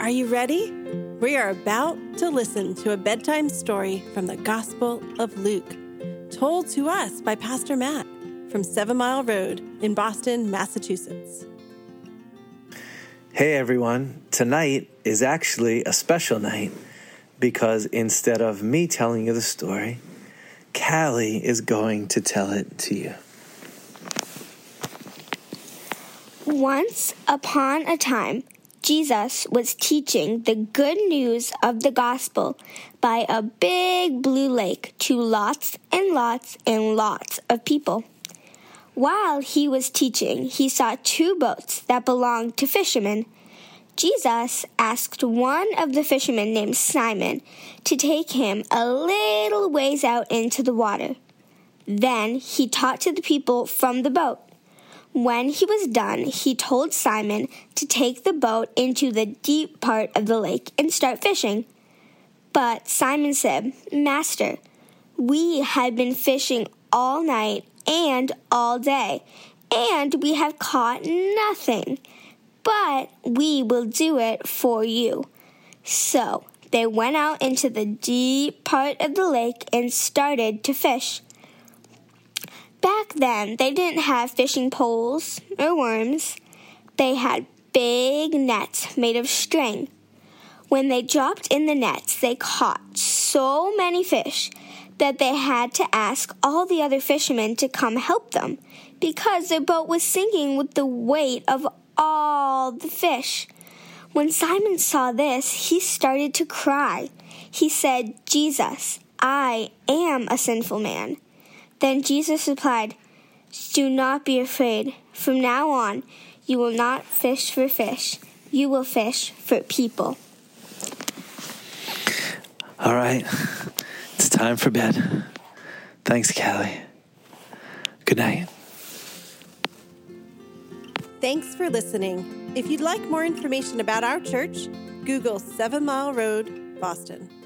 Are you ready? We are about to listen to a bedtime story from the Gospel of Luke, told to us by Pastor Matt from Seven Mile Road in Boston, Massachusetts. Hey everyone, tonight is actually a special night because instead of me telling you the story, Callie is going to tell it to you. Once upon a time, Jesus was teaching the good news of the gospel by a big blue lake to lots and lots and lots of people. While he was teaching, he saw two boats that belonged to fishermen. Jesus asked one of the fishermen named Simon to take him a little ways out into the water. Then he taught to the people from the boat. When he was done, he told Simon to take the boat into the deep part of the lake and start fishing. But Simon said, Master, we have been fishing all night and all day, and we have caught nothing. But we will do it for you. So they went out into the deep part of the lake and started to fish. Back then, they didn't have fishing poles or worms. They had big nets made of string. When they dropped in the nets, they caught so many fish that they had to ask all the other fishermen to come help them because their boat was sinking with the weight of all the fish. When Simon saw this, he started to cry. He said, Jesus, I am a sinful man. Then Jesus replied, Do not be afraid. From now on, you will not fish for fish, you will fish for people. All right, it's time for bed. Thanks, Callie. Good night. Thanks for listening. If you'd like more information about our church, Google Seven Mile Road, Boston.